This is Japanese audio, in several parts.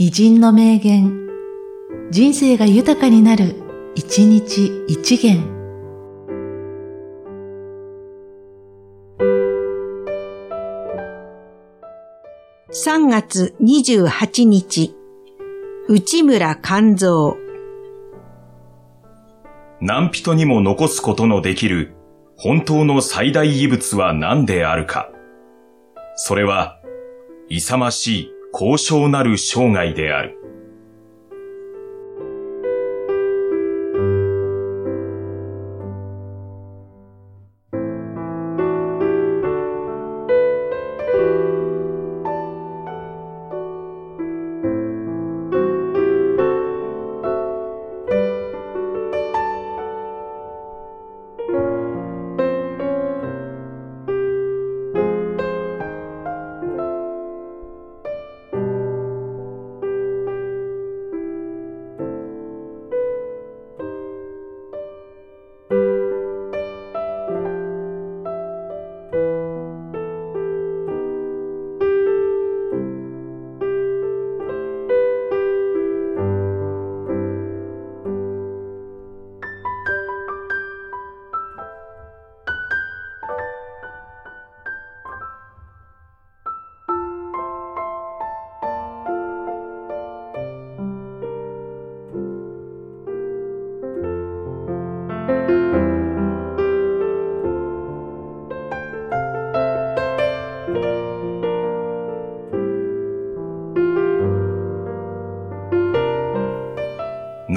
偉人の名言、人生が豊かになる、一日一元。3月28日、内村勘三。何人にも残すことのできる本当の最大遺物は何であるか。それは、勇ましい高尚なる生涯である。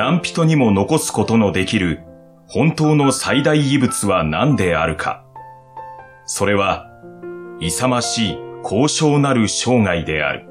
何人にも残すことのできる本当の最大遺物は何であるか。それは、勇ましい高尚なる生涯である。